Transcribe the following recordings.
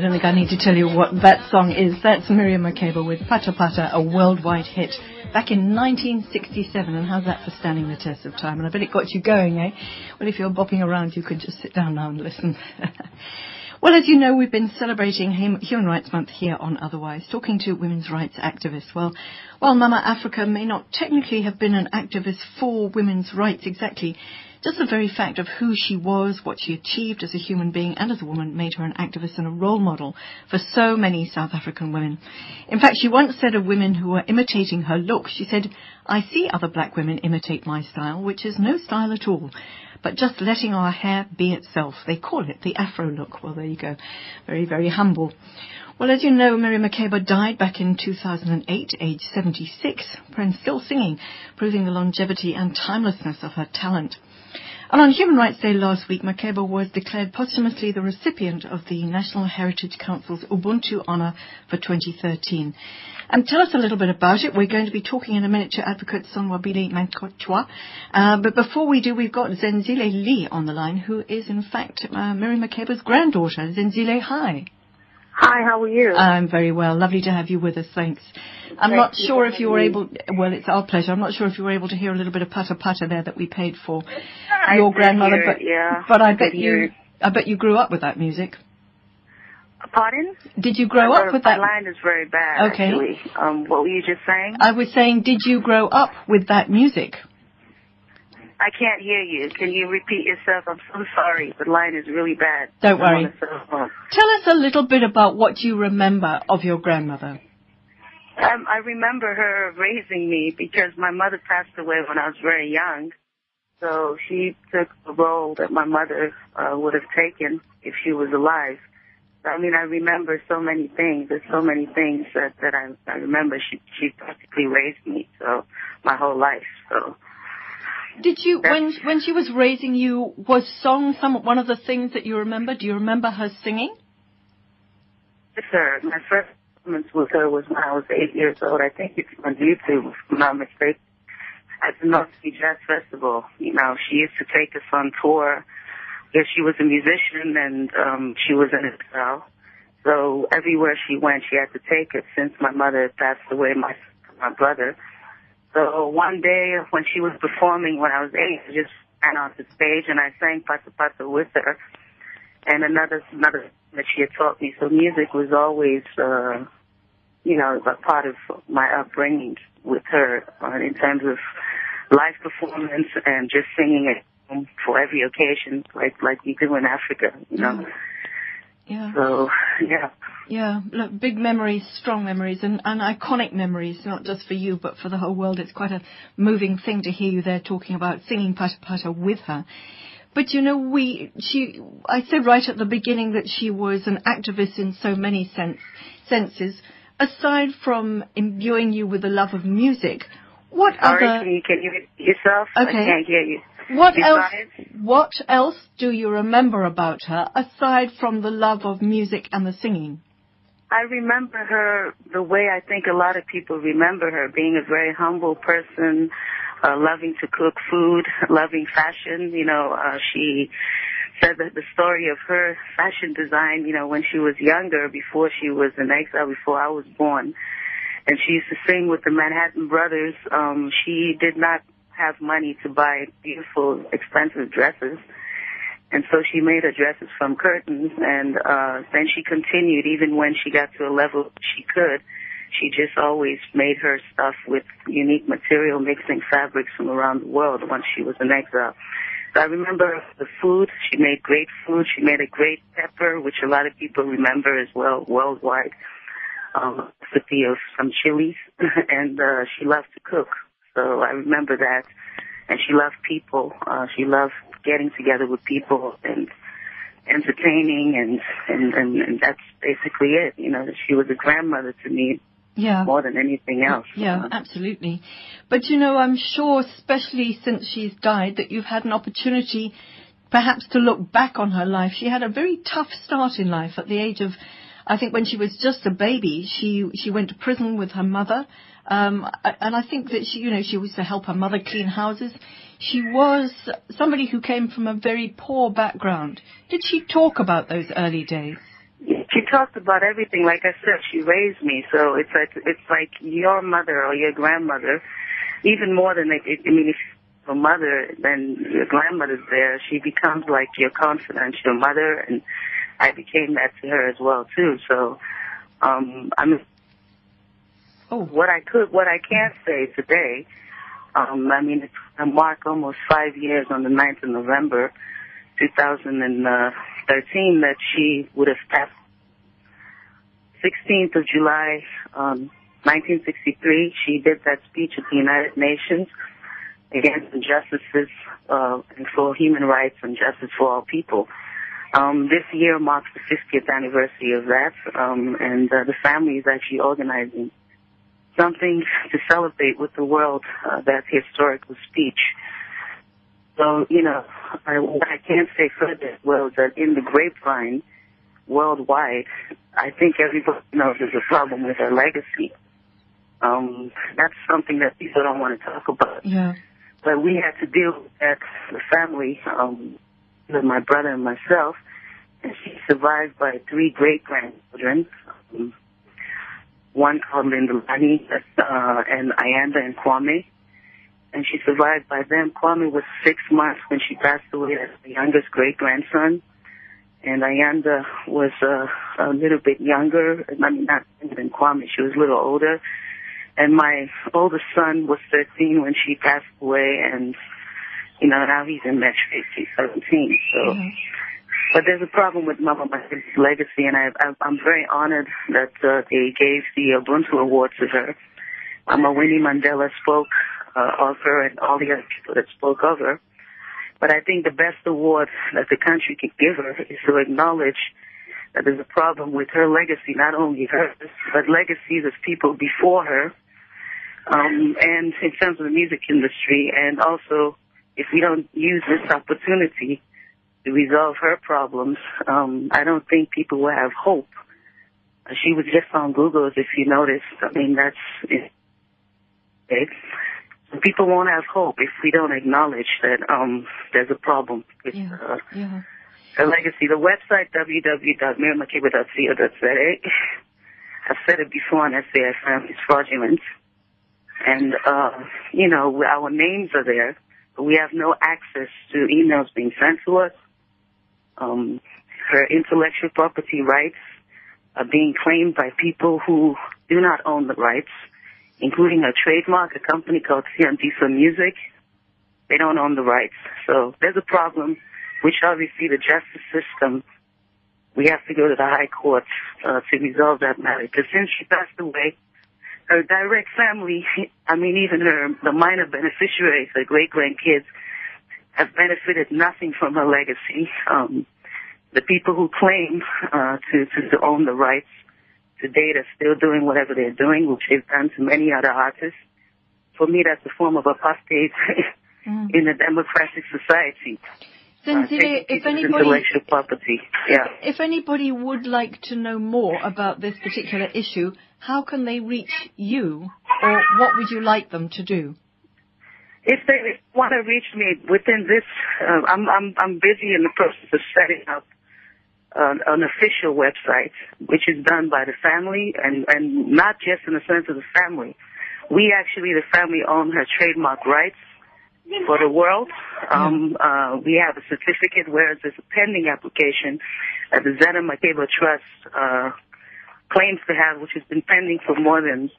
think I need to tell you what that song is. That's Miriam Makeba with Pata Pata, a worldwide hit back in 1967. And how's that for standing the test of time? And I bet it got you going, eh? Well, if you're bopping around, you could just sit down now and listen. well, as you know, we've been celebrating Human Rights Month here on Otherwise, talking to women's rights activists. Well, while Mama Africa may not technically have been an activist for women's rights exactly, just the very fact of who she was, what she achieved as a human being and as a woman made her an activist and a role model for so many South African women. In fact, she once said of women who were imitating her look, she said, I see other black women imitate my style, which is no style at all, but just letting our hair be itself. They call it the Afro look. Well, there you go. Very, very humble. Well, as you know, Mary Makeba died back in 2008, age 76, and still singing, proving the longevity and timelessness of her talent. And on Human Rights Day last week, Makeba was declared posthumously the recipient of the National Heritage Council's Ubuntu Honour for 2013. And tell us a little bit about it. We're going to be talking in a minute to Advocate Sonwabile Mancotywa. Uh, but before we do, we've got Zenzile Lee on the line, who is in fact uh, Miriam Makeba's granddaughter. Zenzile, hi. Hi, how are you? I'm very well. Lovely to have you with us. Thanks. I'm Thank not sure if you were able. Well, it's our pleasure. I'm not sure if you were able to hear a little bit of Pata Pata there that we paid for I your grandmother, but yeah, but I I bet you. it. I bet you grew up with that music. Pardon? Did you grow My- up with my that? line is very bad, Okay. actually. Um, what were you just saying? I was saying, did you grow up with that music? I can't hear you. Can you repeat yourself? I'm so sorry. The line is really bad. Don't worry. a cell phone. Tell us a little bit about what you remember of your grandmother. Um, I remember her raising me because my mother passed away when I was very young. So she took the role that my mother uh, would have taken if she was alive. I mean, I remember so many things. There's so many things that that I I remember. She she practically raised me so my whole life. So Did you, when when she was raising you, was song some one of the things that you remember? Do you remember her singing? yes, sir. My first performance with her was when I was eight years old. I think it's on YouTube, if I'm not mistaken. At the North Sea Jazz Festival. You know, she used to take us on tour. Because she was a musician and um she was in exile. So everywhere she went, she had to take us since my mother passed away, my my brother. So one day when she was performing when I was eight, I just ran on the stage and I sang Pata Pata with her. And another another that she had taught me. So music was always uh you know, a part of my upbringing with her uh, in terms of live performance and just singing it for every occasion, like like we do in Africa, you know. Yeah. So yeah, Yeah, look, big memories, strong memories, and, and iconic memories, not just for you, but for the whole world. It's quite a moving thing to hear you there talking about singing Pata Pata with her. But you know, we, she, I said right at the beginning that she was an activist in so many sense, senses. Aside from imbuing you with a love of music, what sorry, other, can you can you yourself? I Okay. can't hear you. What else, what else do you remember about her aside from the love of music and the singing? I remember her the way I think a lot of people remember her, being a very humble person, uh, loving to cook food, loving fashion. You know, uh, she said that the story of her fashion design, you know, when she was younger, before she was in exile, before I was born, and she used to sing with the Manhattan Brothers. Um, she did not have money to buy beautiful, expensive dresses. And so she made her dresses from curtains and uh then she continued even when she got to a level she could. She just always made her stuff with unique material, mixing fabrics from around the world once she was in exile. So I remember the food. She made great food. She made a great pepper, which a lot of people remember as well worldwide. Um, recipe of some chilies, and uh, she loved to cook. So I remember that, and she loved people. Uh, she loved getting together with people and entertaining, and and and, and that's basically it. You know, she was a grandmother to me Yeah. more than anything else. Yeah, absolutely. But you know, I'm sure, especially since she's died, that you've had an opportunity perhaps to look back on her life. She had a very tough start in life at the age of, I think when she was just a baby, she, she went to prison with her mother. Um, and I think that she, you know, she used to help her mother clean houses. She was somebody who came from a very poor background. Did she talk about those early days? she talked about everything. Like I said, she raised me, so it's like it's like your mother or your grandmother, even more than like, I mean, if your mother, then your grandmother's there. She becomes like your confidential mother, and I became that to her as well too. So, um, I mean, oh, what I could, what I can say today, um, I mean, it's mark almost five years on the 9th of November, 2013, that she would have passed 16th of July, um, 1963, she did that speech at the United Nations against injustices uh, and for human rights and justice for all people. Um, this year marks the 50th anniversary of that, um, and uh, the family is actually organizing something to celebrate with the world uh, that historical speech. So, you know, I, what I can say further as well that in the grapevine, worldwide, I think everybody knows there's a problem with her legacy. Um, that's something that people don't want to talk about. Yeah. But we had to deal with that, the family, um, with my brother and myself, and she's survived by three great grandchildren. Um, one called Lindalani, uh, and Ayanda and Kwame. And she survived by them. Kwame was six months when she passed away as the youngest great grandson and Ayanda was uh, a little bit younger. I mean, not than Kwame. She was a little older. And my oldest son was 13 when she passed away, and you know now he's in match 50, 17. So, mm-hmm. But there's a problem with Mama Ma's legacy, and I, I'm very honored that uh, they gave the Ubuntu Award to her. Mama Winnie Mandela spoke uh, of her, and all the other people that spoke of her. But I think the best award that the country could give her is to acknowledge that there's a problem with her legacy, not only hers, but legacies of people before her, um, and in terms of the music industry. And also, if we don't use this opportunity resolve her problems, um, I don't think people will have hope. She was just on Google, if you noticed. I mean, that's it. People won't have hope if we don't acknowledge that um, there's a problem with yeah. Uh, yeah. her legacy. The website www.miriammakeba.co.za. I've said it before, and I say I found it's fraudulent. And uh, you know, our names are there, but we have no access to emails being sent to us. Um, her intellectual property rights are being claimed by people who do not own the rights including a trademark, a company called Siantisa Music. They don't own the rights. So there's a problem, which obviously the justice system, we have to go to the high court uh, to resolve that matter. Because since she passed away, her direct family, I mean even her, the minor beneficiaries, her great grandkids, have benefited nothing from her legacy. Um, the people who claim uh, to, to, to own the rights to data are still doing whatever they're doing, which they've done to many other artists. For me, that's a form of apartheid mm. in a democratic society. Zenzile, uh, if anybody. Yeah. If anybody would like to know more about this particular issue, how can they reach you, or what would you like them to do? If they want to reach me within this, uh, I'm I'm I'm busy in the process of setting up uh, an official website, which is done by the family, and, and not just in the sense of the family. We actually, the family, own her trademark rights for the world. Um, uh, we have a certificate, whereas there's a pending application that the Zena Makeba Trust uh, claims to have, which has been pending for more than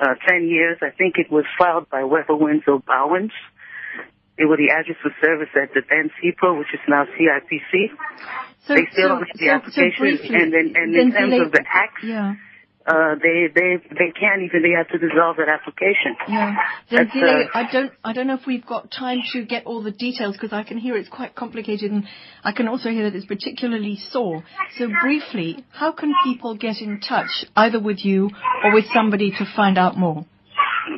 uh, 10 years. I think it was filed by Webber Wentzel Bowens. They were the address for service at the then CIPRO, which is now CIPC. So, they still so, don't have the so, application, so briefly, and then and in terms of the acts, yeah. Uh, they they they can't even they have to dissolve that application. Yeah, uh, I don't I don't know if we've got time to get all the details because I can hear it's quite complicated and I can also hear that it's particularly sore. So briefly, how can people get in touch either with you or with somebody to find out more?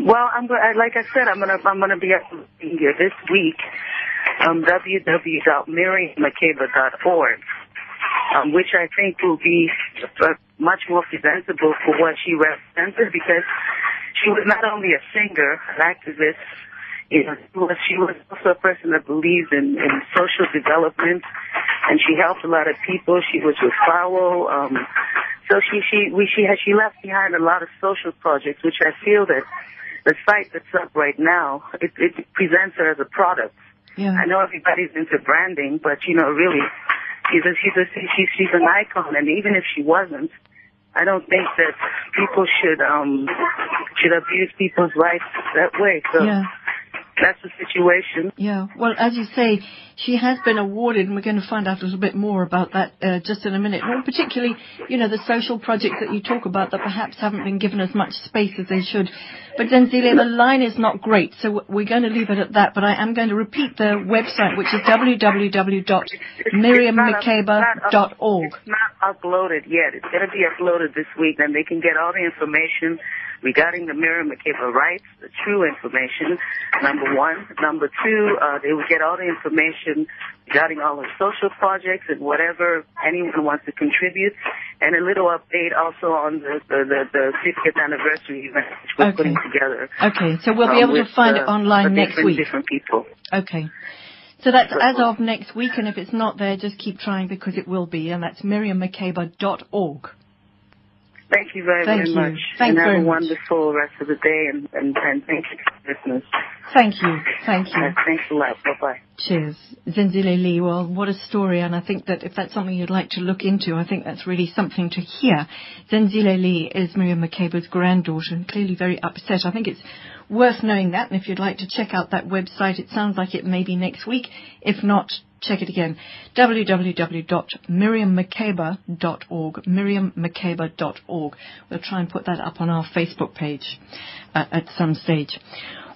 Well, I'm like I said, I'm gonna I'm gonna be here this week. Um, www.miriammakeba.org, um, which I think will be uh, much more presentable for what she represented because she was not only a singer, an activist, you know, she was, she was also a person that believed in, in social development and she helped a lot of people. She was with FAO. Um, so she she we she has she left behind a lot of social projects, which I feel that the site that's up right now it, it presents her as a product. Yeah. I know everybody's into branding, but you know, really, she's a, she's a, she's she's an icon, and even if she wasn't, I don't think that people should um should abuse people's rights that way. So Yeah. That's the situation. Yeah, well, as you say, she has been awarded, and we're going to find out a little bit more about that uh, just in a minute. More particularly, you know, the social projects that you talk about that perhaps haven't been given as much space as they should. But Zenzile, the line is not great, so we're going to leave it at that. But I am going to repeat the website, which is www.miriammakeba.org. It's not uploaded yet. It's going to be uploaded this week, and they can get all the information regarding the Miriam Makeba rights, the true information, number one. Number two, uh, they will get all the information regarding all the social projects and whatever anyone wants to contribute, and a little update also on the, the, the, the 50th anniversary event which we're Okay. putting together. Okay, so we'll be um, able to find uh, it online next week. Different people. Okay. So that's as of next week, and if it's not there, just keep trying because it will be, and that's miriammakeba.org. Thank you very, Thank very you. much. Thanks and have a much. wonderful rest of the day, and, and, and thank you for listeners. Thank you. Thank you. Uh, thanks a lot. Bye-bye. Cheers. Zenzile Lee, well, what a story, and I think that if that's something you'd like to look into, I think that's really something to hear. Zenzile Lee is Miriam Makeba's granddaughter and clearly very upset. I think it's worth knowing that, and if you'd like to check out that website, it sounds like it may be next week. If not, check it again. www.miriammakeba.org. miriammakeba.org. We'll try and put that up on our Facebook page uh, at some stage.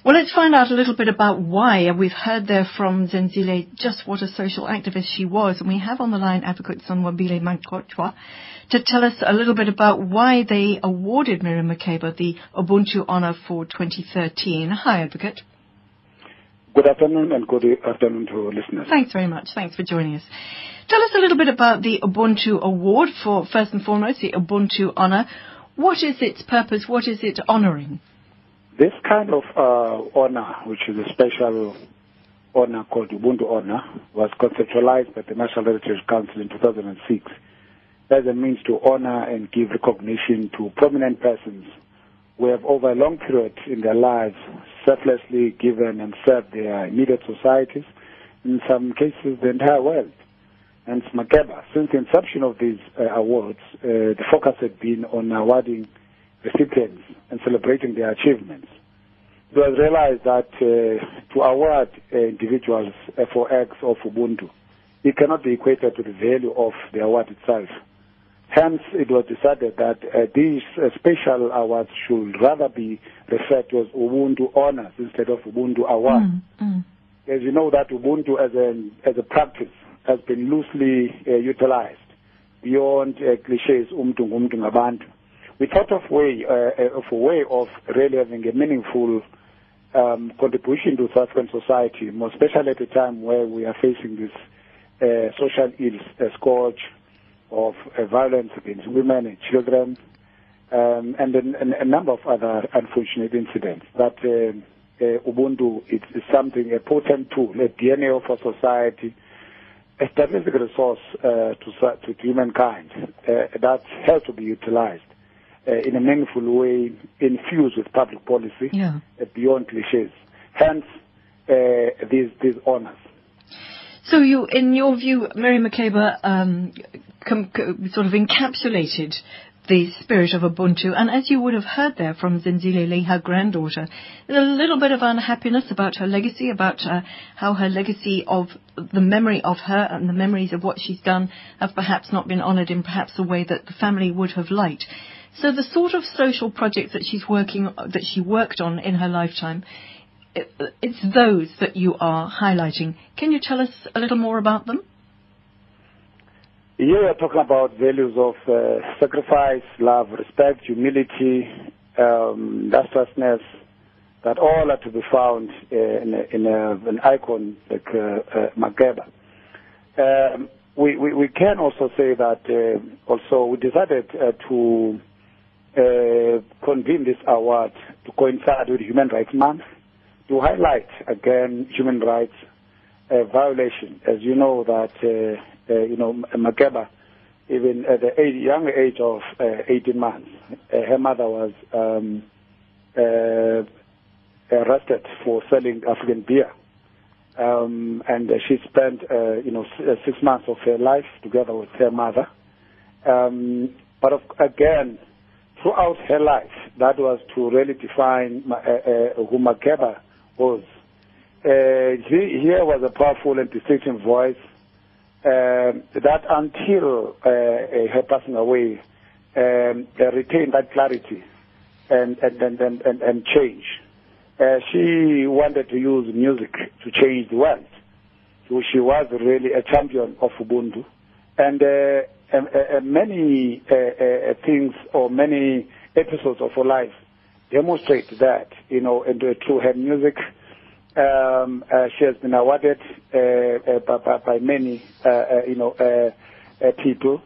Well, let's find out a little bit about why. We've heard there from Zenzile just what a social activist she was, and we have on the line Advocate Sonwabile Mancotywa to tell us a little bit about why they awarded Miriam Makeba the Ubuntu Honor for 2013. Hi, Advocate. Good afternoon and good afternoon to our listeners. Thanks very much. Thanks for joining us. Tell us a little bit about the Ubuntu Award for, first and foremost, the Ubuntu Honor. What is its purpose? What is it honoring? This kind of uh, honor, which is a special honor called Ubuntu Honor, was conceptualized by the National Heritage Council in 2006 as a means to honor and give recognition to prominent persons who have over a long period in their lives selflessly given and served their immediate societies, in some cases the entire world. And Makeba, since the inception of these uh, awards, uh, the focus had been on awarding recipients and celebrating their achievements. It was realized that uh, to award uh, individuals uh, for acts of Ubuntu, it cannot be equated to the value of the award itself. Hence, it was decided that uh, these uh, special awards should rather be referred to as Ubuntu honors instead of Ubuntu awards. Mm, mm. As you know, that Ubuntu as a, as a practice has been loosely uh, utilized beyond uh, cliches, umtu ngumtu ngabantu. We thought of, way, uh, of a way of really having a meaningful um, contribution to South African society, more especially at a time where we are facing this uh, social ills, scourge of uh, violence against women and children, um, and, an- and a number of other unfortunate incidents. That um uh, Ubuntu is, is something, a potent tool, a DNA of our society, a strategic resource uh, to, to humankind uh, that has to be utilized uh, in a meaningful way, infused with public policy Yeah. uh, beyond cliches. Hence, uh, these, these honors. So you, in your view, Mary Makeba um, com- co- sort of encapsulated the spirit of Ubuntu, and as you would have heard there from Zenzile Lee, her granddaughter, a little bit of unhappiness about her legacy, about uh, how her legacy of the memory of her and the memories of what she's done have perhaps not been honoured in perhaps the way that the family would have liked. So the sort of social projects that she's working, that she worked on in her lifetime, it's those that you are highlighting. Can you tell us a little more about them? You are talking about values of uh, sacrifice, love, respect, humility, um, industriousness, that all are to be found uh, in, a, in an icon like uh, uh. Um, we, we, we can also say that uh, also we decided uh, to uh, convene this award to coincide with Human Rights Month to highlight again human rights uh, violation. As you know that uh, uh, you know, Makeba, even at the young age of uh, 18 months, uh, her mother was um, uh, arrested for selling African beer. Um, and she spent, you know, six months of her life together with her mother. Um, but of, again, throughout her life, that was to really define who Makeba was. Uh, he, here was a powerful and distinctive voice um, that until uh, uh, her passing away um, uh, retained that clarity and, and, and, and, and, and change. Uh, she wanted to use music to change the world. So she was really a champion of Ubuntu. And uh, uh, uh, many uh, uh, things or many episodes of her life demonstrate that, you know, and uh, through her music, um, uh, she has been awarded uh, uh, by, by, many, uh, uh, you know, people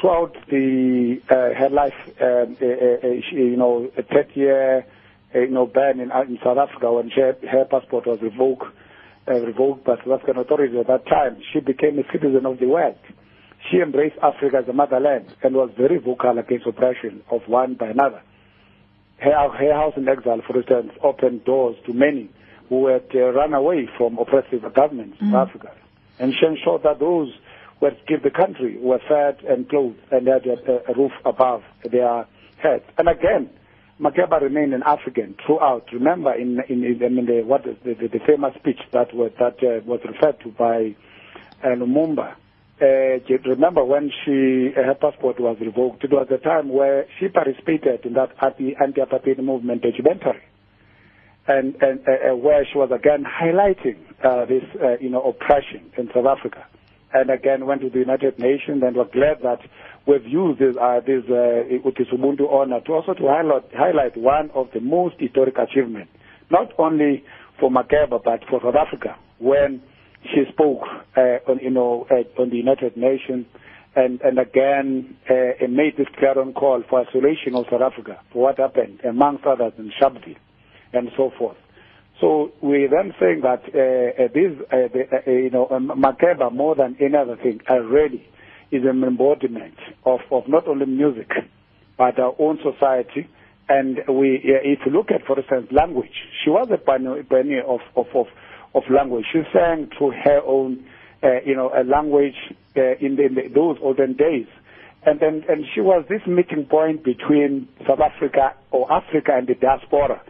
throughout the her life. Um, she, you know, a third year, you know, ban in, in South Africa when she, her passport was revoked, revoked by South African authorities at that time. She became a citizen of the world. She embraced Africa as a motherland and was very vocal against oppression of one by another. Her, her house in exile, for instance, opened doors to many who had uh, run away from oppressive governments in Africa. And she ensured that those who had given the country were fed and clothed and had a, a roof above their heads. And again, Makeba remained an African throughout. Remember, in, in, in I mean, the, what is the, the, the famous speech that was, that uh, was referred to by uh, Lumumba. Uh, remember when she uh, her passport was revoked? It was a time where she participated in that anti- anti-apartheid movement documentary, and and uh, uh, where she was again highlighting uh, this uh, you know oppression in South Africa, and again went to the United Nations and was glad that we've used this uh, this uh, Ubuntu honor to also to highlight highlight one of the most historic achievements, not only for Makeba but for South Africa when she spoke uh, on you know uh, on the United Nations and and again uh, made this clarion call for isolation of South Africa for what happened amongst others in Sharpeville and so forth. So we then saying that uh, uh, this uh, the, uh, you know um, Makeba more than any other thing already is an embodiment of, of not only music but our own society. And we, uh, if you look at, for instance, language, she was a pioneer of, of, of of language. She sang to her own, uh, you know, a language uh, in, the, in the, those olden days. And then, and she was this meeting point between South Africa or Africa and the diaspora.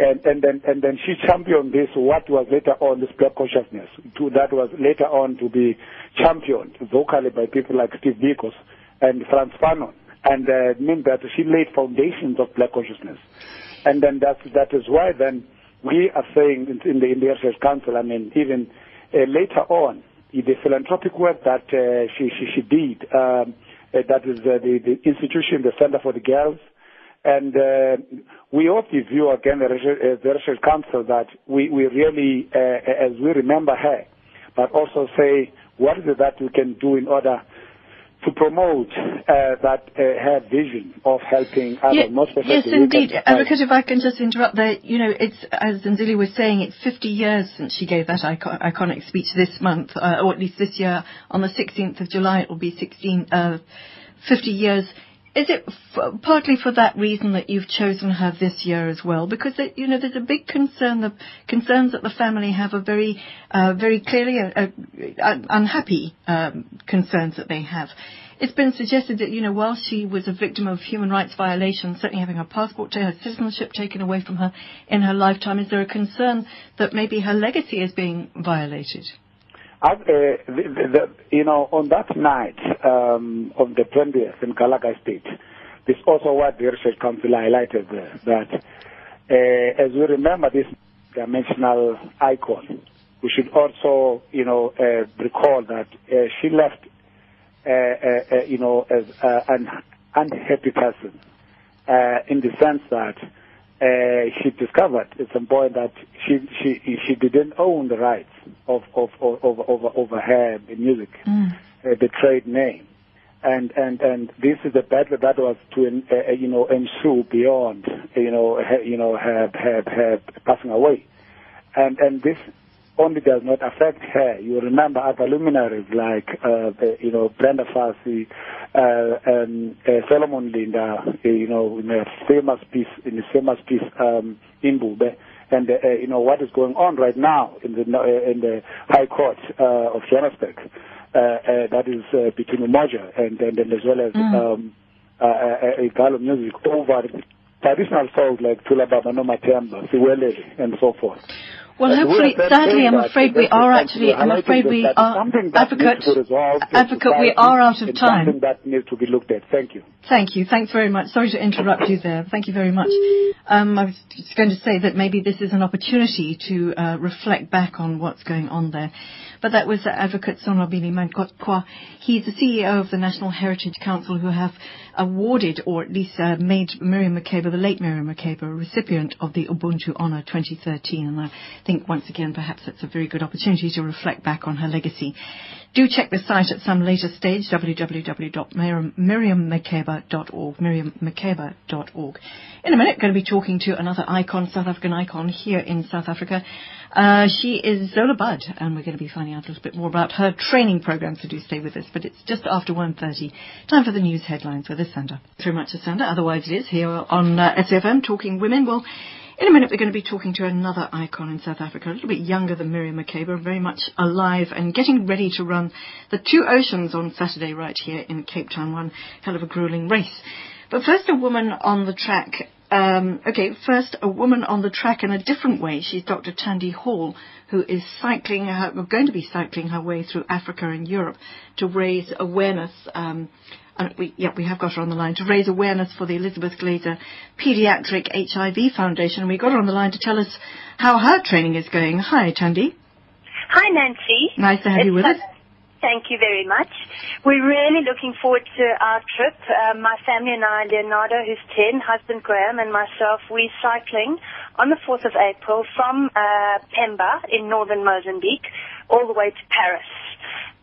And, and then, and then she championed this, what was later on this black consciousness, to, that was later on to be championed vocally by people like Steve Bikos and Frantz Fanon. And uh, mean that she laid foundations of black consciousness. And then that's, that is why then, we are saying in the, in the Council, I mean, even uh, later on, the philanthropic work that uh, she, she, she did, um, uh, that is uh, the, the institution, the Center for the Girls, and uh, we ought to view again the uh, the Council that we, we really, as we remember her, but also say what is it that we can do in order to promote uh, that uh, her vision of helping others, Ye- most yes, indeed. women. Advocate, if I can just interrupt there, you know, it's as Nzili was saying, it's 50 years since she gave that icon- iconic speech this month, uh, or at least this year, on the 16th of July. It will be 16, uh, 50 years. Is it f- partly for that reason that you've chosen her this year as well? Because it, you know, there's a big concern. The concerns that the family have are very, uh, very clearly uh, uh, unhappy um, concerns that they have. It's been suggested that, you know, while she was a victim of human rights violations, certainly having her passport, her citizenship taken away from her in her lifetime, is there a concern that maybe her legacy is being violated? Uh, the, the, you know, on that night, um, on the 20th in Galaga State, this also what the Research Council highlighted there, that uh, as we remember this dimensional icon, we should also, you know, uh, recall that uh, she left, uh, uh, you know, as an unhappy person, in the sense that uh, she discovered at some point that she she she didn't own the rights of of, of over over over her music, Mm. uh, the trade name, and and and this is a battle that was to uh, you know ensue beyond you know her, you know her, her her passing away, and and this only does not affect her. You remember other luminaries like, uh, you know, Brenda Fassie, uh, and uh, Solomon Linda, uh, you know, in a famous piece, in a famous piece um, Mbube, and uh, you know what is going on right now in the uh, in the High Court uh, of Johannesburg. Uh, uh, that is uh, between Umoja and, and, and as well as mm. um, uh, uh, Igalo music over traditional songs like Tula Baba No Matemba, Siwele, and so forth. Well, hopefully, sadly, I'm afraid we are actually, I'm afraid we are, advocate, advocate, we are out of time. Something that needs to be looked at. Thank you. Thank you. Thanks very much. Sorry to interrupt you there. Thank you very much. Um, I was just going to say that maybe this is an opportunity to uh, reflect back on what's going on there. But that was Advocate Sonwabile Mancotywa. He's the CEO of the National Heritage Council who have awarded, or at least uh, made Miriam Makeba, the late Miriam Makeba, a recipient of the Ubuntu Honour 2013. And I think once again, perhaps it's a very good opportunity to reflect back on her legacy. Do check the site at some later stage, www.miriammakeba.org, miriammakeba.org. In a minute, going to be talking to another icon, South African icon here in South Africa. Uh, she is Zola Budd, and we're going to be finding out a little bit more about her training program, so do stay with us. But it's just after 1.30. Time for the news headlines with Asanda. Very much Asanda, otherwise it is here on uh, SAfm, Talking Women. Well, in a minute, we're going to be talking to another icon in South Africa, a little bit younger than Miriam Makeba, very much alive and getting ready to run the two oceans on Saturday right here in Cape Town. One hell of a grueling race. But first, a woman on the track. Um, okay, first, a woman on the track in a different way. She's Dr. Thandi Hall, who is cycling, her, going to be cycling her way through Africa and Europe to raise awareness um, we, yeah, we have got her on the line to raise awareness for the Elizabeth Glaser Pediatric HIV Foundation. We got her on the line to tell us how her training is going. Hi, Thandi. Hi, Nancy. Nice to have it's you with us. Thank you very much. We're really looking forward to our trip. Uh, my family and I, Leonardo, who's 10, husband Graham, and myself, we're cycling on the 4th of April from uh, Pemba in northern Mozambique all the way to Paris.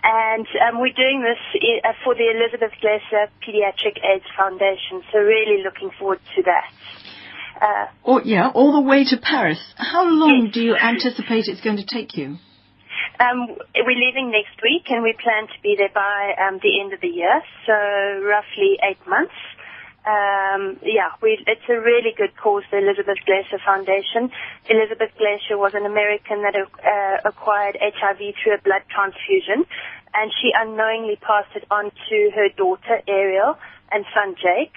And um, we're doing this uh, for the Elizabeth Glaser Pediatric AIDS Foundation, so really looking forward to that. Uh, oh, yeah, all the way to Paris. How long yes. do you anticipate it's going to take you? Um, we're leaving next week and we plan to be there by um, the end of the year, so roughly eight months. Um, yeah, we, it's a really good cause, the Elizabeth Glaser Foundation. Elizabeth Glaser was an American that uh, acquired HIV through a blood transfusion, and she unknowingly passed it on to her daughter, Ariel, and son, Jake.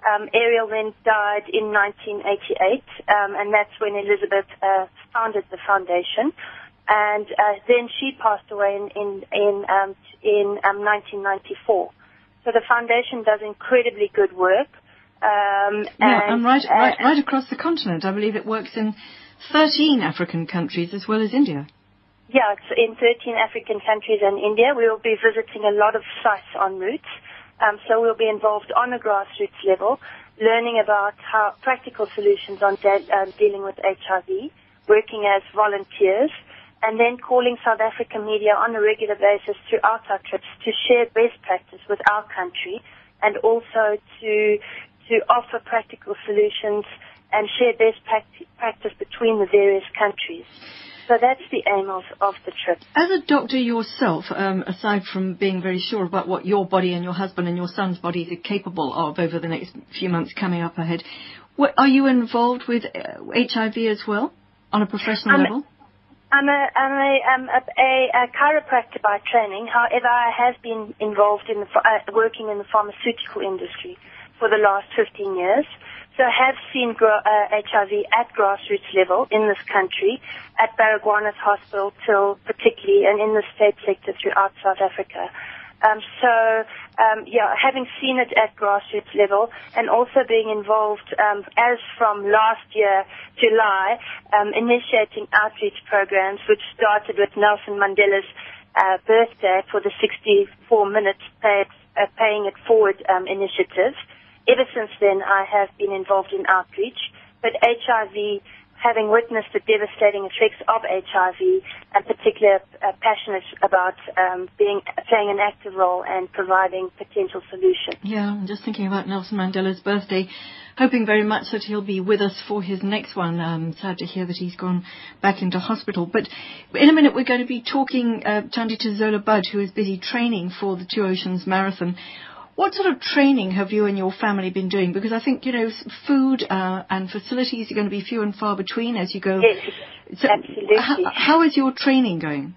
Um, Ariel then died in 1988, um, and that's when Elizabeth uh, founded the foundation. And uh, then she passed away in in in, um, in 1994. Um, so the foundation does incredibly good work. Um, yeah, and, and right, uh, right, right across the continent. I believe it works in 13 African countries as well as India. Yeah, it's in 13 African countries and India. We will be visiting a lot of sites en route. Um, so we'll be involved on a grassroots level, learning about how practical solutions on de- um, dealing with HIV, working as volunteers, and then calling South African media on a regular basis throughout our trips to share best practice with our country and also to to offer practical solutions and share best practice between the various countries. So that's the aim of, of the trip. As a doctor yourself, um, aside from being very sure about what your body and your husband and your son's bodies are capable of over the next few months coming up ahead, what, are you involved with uh, HIV as well on a professional I'm, level? I'm a, I'm a, um, a, a, a, chiropractor by training. However, I have been involved in the, uh, working in the pharmaceutical industry for the last 15 years. So have seen uh, HIV at grassroots level in this country, at Baragwanath Hospital till particularly, and in the state sector throughout South Africa. Um, so, um, yeah, having seen it at grassroots level and also being involved um, as from last year, July, um, initiating outreach programs, which started with Nelson Mandela's uh, birthday for the 64 minutes pay, uh, paying it forward um, initiative. Ever since then, I have been involved in outreach, but HIV having witnessed the devastating effects of HIV, and particularly uh, passionate about um, being playing an active role and providing potential solutions. Yeah, I'm just thinking about Nelson Mandela's birthday. Hoping very much that he'll be with us for his next one. Um, sad to hear that he's gone back into hospital. But in a minute, we're going to be talking, uh, Thandi, to Zola Budd, who is busy training for the Two Oceans Marathon. What sort of training have you and your family been doing? Because I think, you know, food uh, and facilities are going to be few and far between as you go. Yes, so absolutely. how is your training going?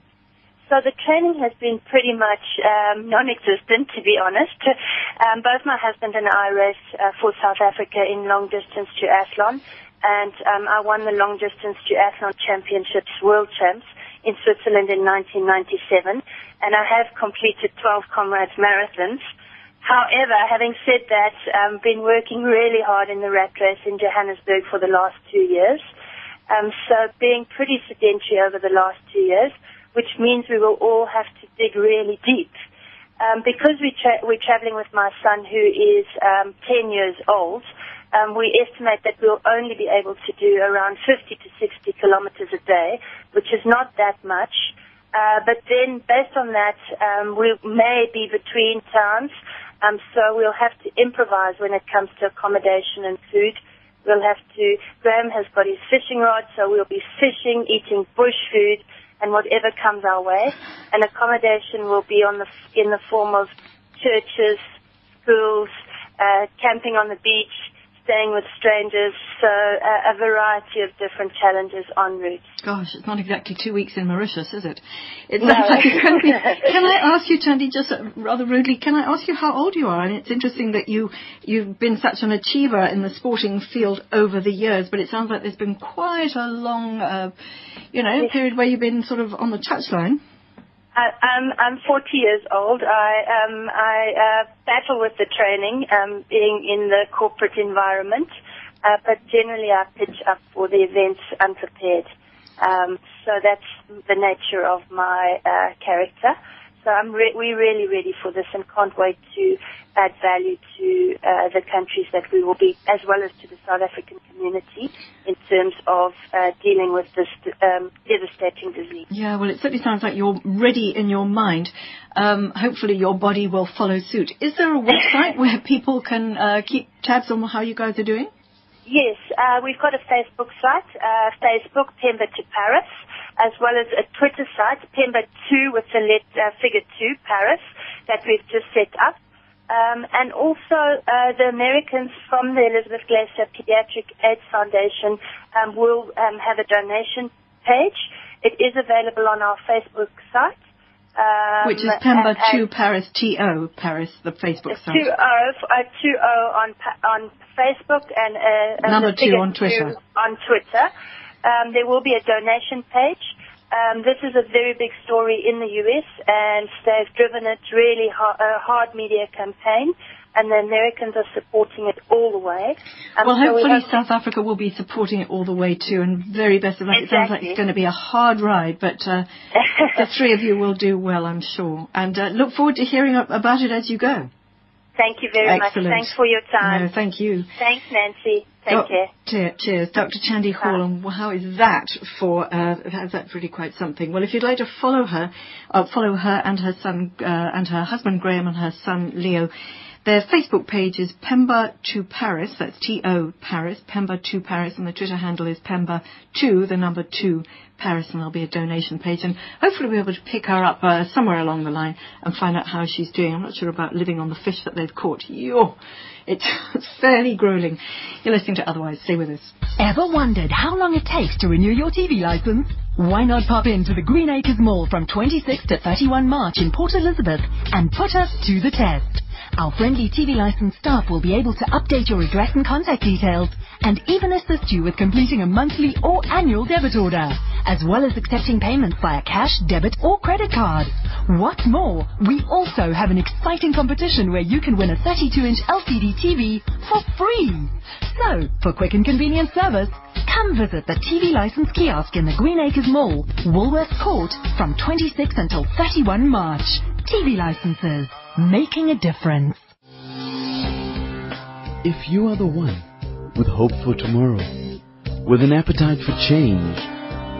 So the training has been pretty much um, non-existent, to be honest. Um, both my husband and I race uh, for South Africa in long distance duathlon, and um, I won the long distance duathlon championships, world champs, in Switzerland in 1997, and I have completed 12 comrades marathons. However, having said that, I've um, been working really hard in the rat race in Johannesburg for the last two years. Um, so being pretty sedentary over the last two years, which means we will all have to dig really deep. Um, because we tra- we're traveling with my son who is um, 10 years old, um, we estimate that we'll only be able to do around 50 to 60 kilometers a day, which is not that much. Uh, but then based on that, um, we may be between towns um, so we'll have to improvise when it comes to accommodation and food. We'll have to, Graham has got his fishing rod, so we'll be fishing, eating bush food, and whatever comes our way. And accommodation will be on the, in the form of churches, schools, uh, camping on the beach, staying with strangers, so a, a variety of different challenges en route. Gosh, it's not exactly two weeks in Mauritius, is it? It no. sounds like it's going. Can I ask you, Thandi, just uh, rather rudely, can I ask you how old you are? And it's interesting that you you've been such an achiever in the sporting field over the years, but it sounds like there's been quite a long, uh, you know, period where you've been sort of on the touchline. I'm I'm 40 years old. I um I uh, battle with the training, um, being in the corporate environment, uh, but generally I pitch up for the events unprepared. Um, so that's the nature of my uh, character. So I'm re- we're really ready for this and can't wait to add value to uh, the countries that we will be, as well as to the South African community, in terms of uh, dealing with this um, devastating disease. Yeah, well, it certainly sounds like you're ready in your mind. Um, hopefully, your body will follow suit. Is there a website where people can uh, keep tabs on how you guys are doing? Yes, uh, we've got a Facebook site, uh, Facebook Pemba to Paris as well as a Twitter site, Pemba2 with the let, uh, figure 2, Paris, that we've just set up. Um, and also uh, the Americans from the Elizabeth Glaser Pediatric AIDS Foundation um, will um, have a donation page. It is available on our Facebook site. Um, Which is Pemba 2 Paris TO Paris, the Facebook site. 2 O, uh, 2 O on, on Facebook and, uh, number 2 on Twitter. On Twitter. Um, there will be a donation page. Um, this is a very big story in the US, and they've driven it really hard, a hard media campaign, and the Americans are supporting it all the way. Um, well, hopefully so we South Africa will be supporting it all the way too, and very best of luck. Exactly. It sounds like it's going to be a hard ride, but uh, the three of you will do well, I'm sure. And uh, look forward to hearing about it as you go. Thank you very Excellent. much. Thanks for your time. No, thank you. Thanks, Nancy. Take care. Cheers. Dr. Thandi Hall, and how is that for, uh, that's really quite something. Well, if you'd like to follow her, uh, follow her and her son, uh, and her husband Graham and her son Leo, their Facebook page is Pemba to Paris, that's T-O Paris, Pemba to Paris, and the Twitter handle is Pemba 2, the number 2 Paris, and there'll be a donation page, and hopefully we'll be able to pick her up uh, somewhere along the line and find out how she's doing. I'm not sure about living on the fish that they've caught. Yo, it's fairly grueling. You're listening to Otherwise. Stay with us. Ever wondered how long it takes to renew your TV license? Why not pop into the Green Acres Mall from 26 to 31 March in Port Elizabeth and put us to the test? Our friendly TV license staff will be able to update your address and contact details and even assist you with completing a monthly or annual debit order, as well as accepting payments via cash, debit or credit card. What's more, we also have an exciting competition where you can win a 32-inch LCD TV for free. So, for quick and convenient service, come visit the TV license kiosk in the Green Acres Mall, Woolworth Court, from 26 until 31 March. TV licenses making a difference. If you are the one with hope for tomorrow, with an appetite for change,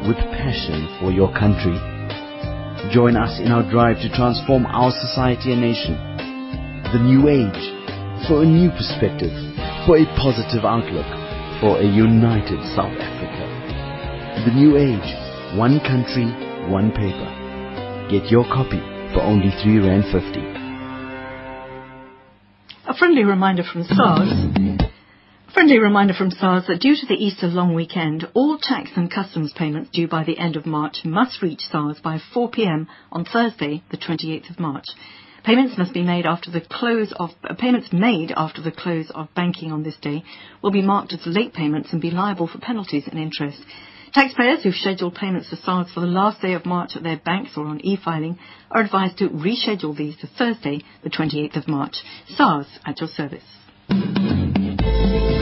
with passion for your country. Join us in our drive to transform our society and nation. The new age, for a new perspective, for a positive outlook, for a united South Africa. The new age, one country, one paper. Get your copy for only three rand fifty. A friendly reminder from SARS. Friendly reminder from SARS that due to the Easter long weekend, all tax and customs payments due by the end of March must reach SARS by 4 p.m. on Thursday, the 28th of March. Payments must be made after the close of uh, payments made after the close of banking on this day will be marked as late payments and be liable for penalties and interest. Taxpayers who've scheduled payments to SARS for the last day of March at their banks or on e-filing are advised to reschedule these to Thursday, the 28th of March. SARS at your service.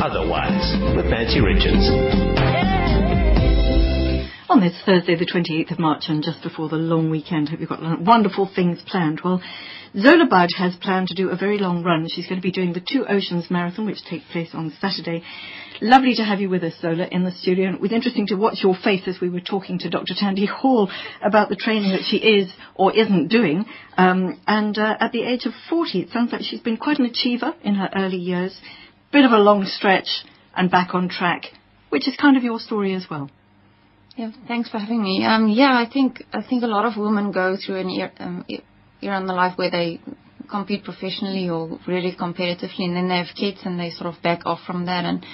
Otherwise, with Nancy Richards. On this Thursday, the 28th of March, and just before the long weekend, hope you've got wonderful things planned. Well, Zola Budd has planned to do a very long run. She's going to be doing the Two Oceans Marathon, which takes place on Saturday. Lovely to have you with us, Zola, in the studio. And it was interesting to watch your face as we were talking to Dr. Thandi Hall about the training that she is or isn't doing. Um, and uh, at the age of 40, it sounds like she's been quite an achiever in her early years. Bit of a long stretch and back on track, which is kind of your story as well. Yeah, thanks for having me. Um, yeah, I think I think a lot of women go through an era, um, era in their life where they compete professionally or really competitively, and then they have kids and they sort of back off from that. And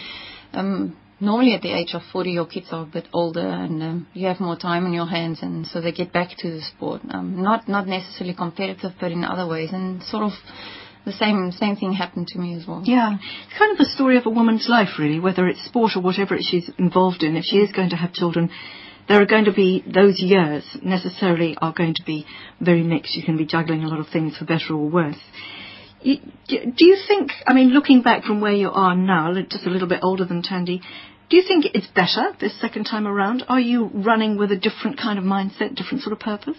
um, normally at the age of 40, your kids are a bit older and um, you have more time on your hands, and so they get back to the sport. Um, not not necessarily competitive, but in other ways, and sort of the same same thing happened to me as well. Yeah, it's kind of the story of a woman's life, really, whether it's sport or whatever she's involved in. If she is going to have children, there are going to be those years necessarily are going to be very mixed. You can be juggling a lot of things for better or worse. Do you think? I mean, looking back from where you are now, just a little bit older than Thandi. Do you think it's better this second time around? Are you running with a different kind of mindset, different sort of purpose?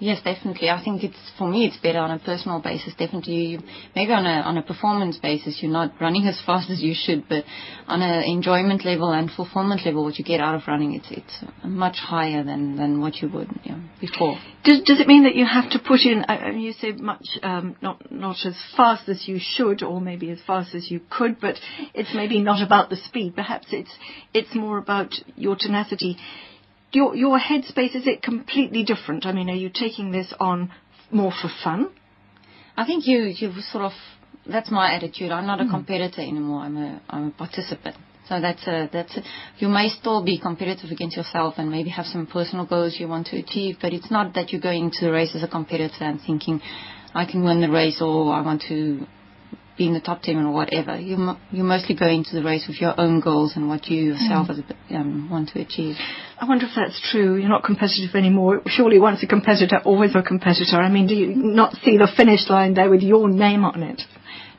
Yes, definitely. I think it's for me it's better on a personal basis. Definitely, maybe on a on a performance basis, you're not running as fast as you should, but on an enjoyment level and fulfillment level, what you get out of running, it's it's much higher than than what you would you know, before. Does does it mean that you have to put in? Uh, you say much um, not not as fast as you should, or maybe as fast as you could, but it's maybe not about the speed. Perhaps it's it's more about your tenacity your your headspace is it completely different? I mean, are you taking this on more for fun? I think you you sort of that's my attitude. I'm not a mm. competitor anymore. I'm a I'm a participant. So that's a that's a, you may still be competitive against yourself and maybe have some personal goals you want to achieve, but it's not that you're going to the race as a competitor and thinking I can win the race or I want to be in the top 10 or whatever. You, you mostly go into the race with your own goals and what you yourself mm. as a, um, want to achieve. I wonder if that's true. You're not competitive anymore. Surely once a competitor, always a competitor. I mean, do you not see the finish line there with your name on it?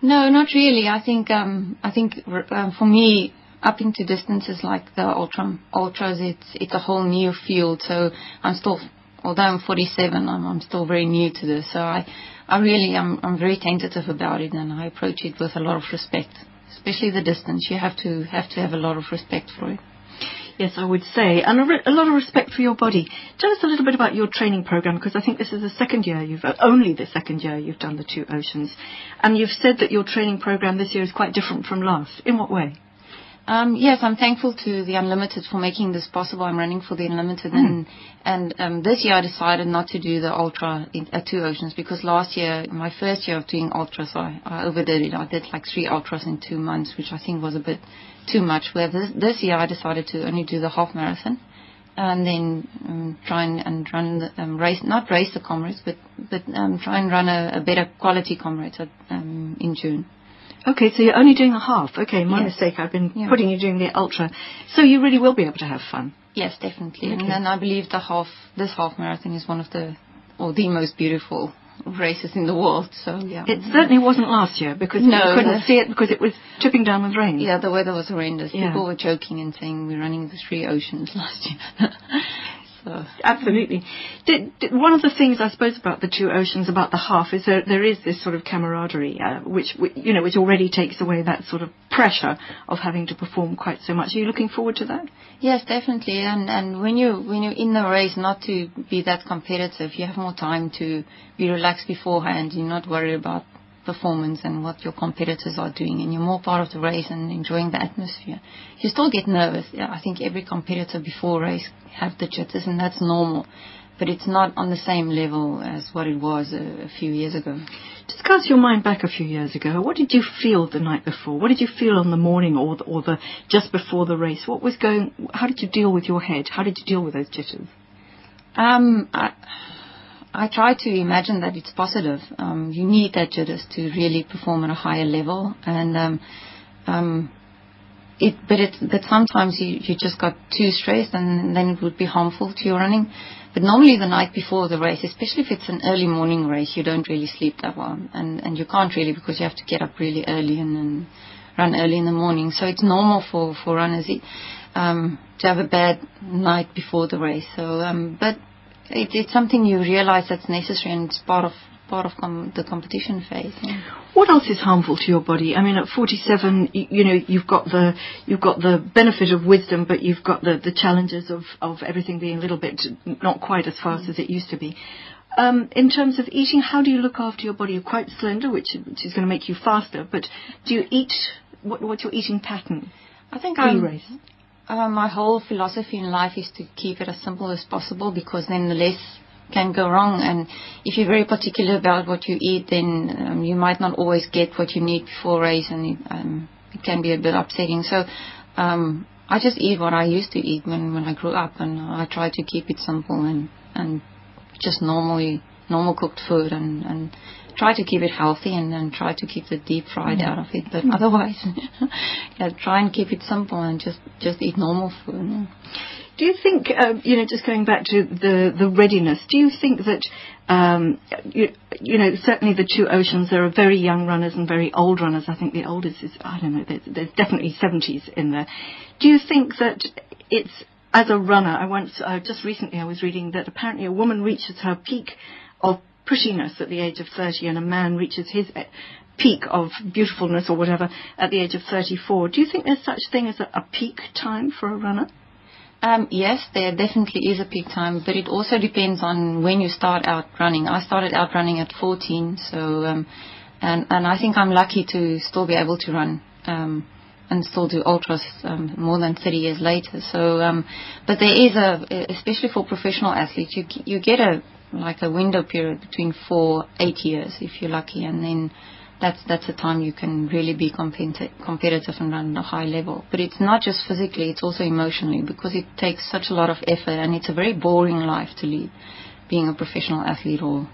No, not really. I think um, I think uh, for me, up into distances like the ultra ultras, it's it's a whole new field. So I'm still, although I'm 47, I'm, I'm still very new to this. So I I really am I'm very tentative about it, and I approach it with a lot of respect, especially the distance. You have to have to have a lot of respect for it. Yes, I would say, and a, re- a, lot of respect for your body. Tell us a little bit about your training program, because I think this is the second year you've, uh, only the second year you've done the two oceans, and you've said that your training program this year is quite different from last. In what way? Um, yes, I'm thankful to the Unlimited for making this possible. I'm running for the Unlimited, mm. and and um, this year I decided not to do the ultra in, at Two Oceans because last year, my first year of doing ultras, I, I overdid it. I did like three ultras in two months, which I think was a bit too much. Where this, this year I decided to only do the half marathon, and then um, try and, and run the um, race, not race the comrades, but but um, try and run a, a better quality comrades at, um, in June. Okay, so you're only doing a half. Okay, my yes. mistake. I've been yeah. putting you doing the ultra. So you really will be able to have fun. Yes, definitely. Okay. And then I believe the half, this half marathon is one of the, or the most beautiful races in the world. So yeah. It certainly wasn't last year because no, you couldn't see it because it was tipping down with rain. Yeah, the weather was horrendous. Yeah. People were joking and saying we're running the three oceans last year. So. Absolutely. Did, did, one of the things I suppose about the two oceans, about the half, is that there is this sort of camaraderie, uh, which you know, which already takes away that sort of pressure of having to perform quite so much. Are you looking forward to that? Yes, definitely. And and when you when you're in the race, not to be that competitive, you have more time to be relaxed beforehand. You're not worried about performance and what your competitors are doing, and you're more part of the race and enjoying the atmosphere. You still get nervous. Yeah, I think every competitor before race have the jitters, and that's normal. But it's not on the same level as what it was a, a few years ago. Just cast your mind back a few years ago. What did you feel the night before? What did you feel on the morning or the, or the just before the race? What was going? How did you deal with your head? How did you deal with those jitters? Um, I, I try to imagine that it's positive. Um, you need that jitters to really perform at a higher level, and um, um, it. But it. But sometimes you you just got too stressed, and then it would be harmful to your running. But normally the night before the race, especially if it's an early morning race, you don't really sleep that well, and and you can't really because you have to get up really early and, and run early in the morning. So it's normal for for runners um, to have a bad night before the race. So, um, but it, it's something you realize that's necessary and it's part of part of com- the competition phase. Yeah. What else is harmful to your body? I mean, at 47, you, you, know, you've got the you've got the benefit of wisdom, but you've got the, the challenges of, of everything being a little bit not quite as fast mm. as it used to be. Um, in terms of eating, how do you look after your body? You're quite slender, which, which is going to make you faster. But do you eat? What, what's your eating pattern? I think pre-race. Uh, my whole philosophy in life is to keep it as simple as possible because then the less can go wrong. And if you're very particular about what you eat, then um, you might not always get what you need before race, and it, um, it can be a bit upsetting. So um, I just eat what I used to eat when when I grew up, and I try to keep it simple and and just normally normal cooked food and and try to keep it healthy and then try to keep the deep fried out of it. But mm. otherwise, yeah, try and keep it simple and just just eat normal food. Do you think, uh, you know, just going back to the the readiness, do you think that, um, you, you know, certainly the two oceans, there are very young runners and very old runners. I think the oldest is, I don't know, there's, there's definitely 70s in there. Do you think that it's as a runner, I once, uh, just recently I was reading that apparently a woman reaches her peak of pushiness at the age of 30 and a man reaches his eh, peak of beautifulness or whatever at the age of 34. Do you think there's such thing as a, a peak time for a runner? Um, yes, there definitely is a peak time, but it also depends on when you start out running. I started out running at 14, so um, and and I think I'm lucky to still be able to run um, and still do ultras um, more than 30 years later. So, um, but there is a, especially for professional athletes, you you get a like a window period between four, eight years if you're lucky, and then that's that's the time you can really be competi- competitive and run at a high level. But it's not just physically; it's also emotionally because it takes such a lot of effort, and it's a very boring life to lead, being a professional athlete or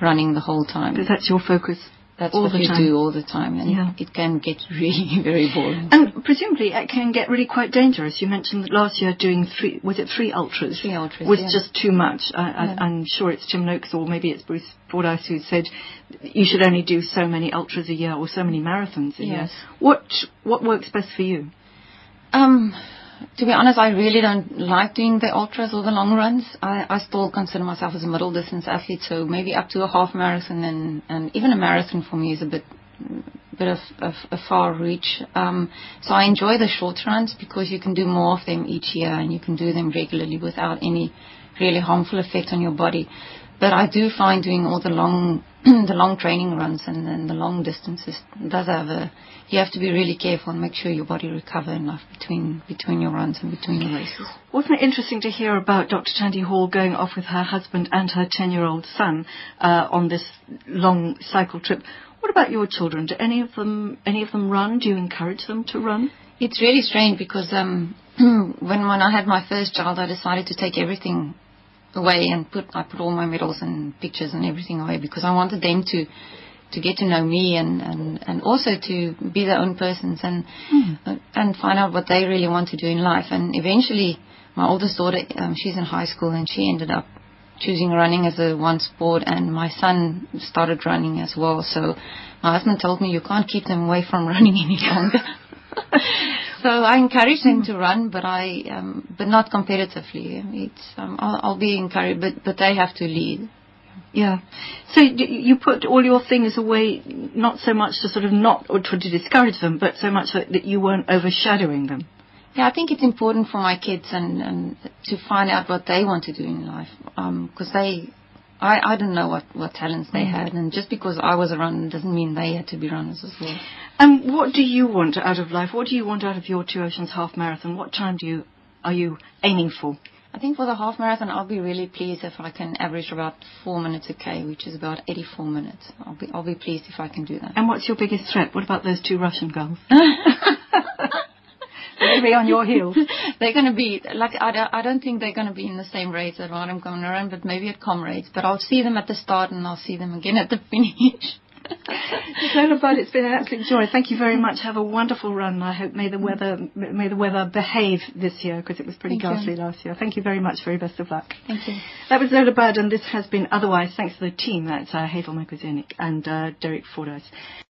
running the whole time. Because that's your focus that's all what you time. do all the time, and Yeah. it can get really very boring. And presumably it can get really quite dangerous. You mentioned that last year doing three, was it three ultras? Three ultras, Was yeah. just too much. I, Yeah. I'm sure it's Tim Noakes or maybe it's Bruce Fordyce who said you should only do so many ultras a year or so many marathons a year. What, what works best for you? Um, to be honest, I really don't like doing the ultras or the long runs. I, I still consider myself as a middle distance athlete, so maybe up to a half marathon and, and even a marathon for me is a bit bit of, of a far reach. Um, so I enjoy the short runs because you can do more of them each year and you can do them regularly without any really harmful effect on your body. But I do find doing all the long the long training runs and then the long distances does have a you have to be really careful and make sure your body recover enough between between your runs and between the races. Wasn't it interesting to hear about Dr. Thandi Hall going off with her husband and her 10-year-old son uh, on this long cycle trip? What about your children? Do any of them any of them run? Do you encourage them to run? It's really strange because um, when when I had my first child, I decided to take everything away and put I put all my medals and pictures and everything away because I wanted them to to get to know me and and and also to be their own persons and uh, and find out what they really want to do in life. And eventually, my oldest daughter, um, she's in high school and she ended up choosing running as a one sport, and my son started running as well. So my husband told me you can't keep them away from running any longer. So I encourage them to run, but I, um, but not competitively. It's, um, I'll, I'll be encouraged, but but they have to lead. Yeah. So you put all your things away, not so much to sort of not or to, to discourage them, but so much that, that you weren't overshadowing them. Yeah, I think it's important for my kids and, and to find out what they want to do in life. Because they, I, I don't know what, what talents they mm-hmm. had. And just because I was a runner doesn't mean they had to be runners as well. And what do you want out of life? What do you want out of your Two Oceans half marathon? What time do you are you aiming for? I think for the half marathon, I'll be really pleased if I can average about four minutes a k, which is about 84 minutes. I'll be I'll be pleased if I can do that. And what's your biggest threat? What about those two Russian girls? They'll be on your heels. they're going to be like I don't, I don't think they're going to be in the same race going to run, but maybe at comrades. But I'll see them at the start and I'll see them again at the finish. Zola Budd, it's been an absolute joy. Thank you very much. Have a wonderful run. I hope may the weather may the weather behave this year because it was pretty Thank ghastly you. last year. Thank you very much. Very best of luck. Thank you. That was Zola Budd, and this has been otherwise thanks to the team. That's uh, Havel McWizinic and uh, Derek Fordyce.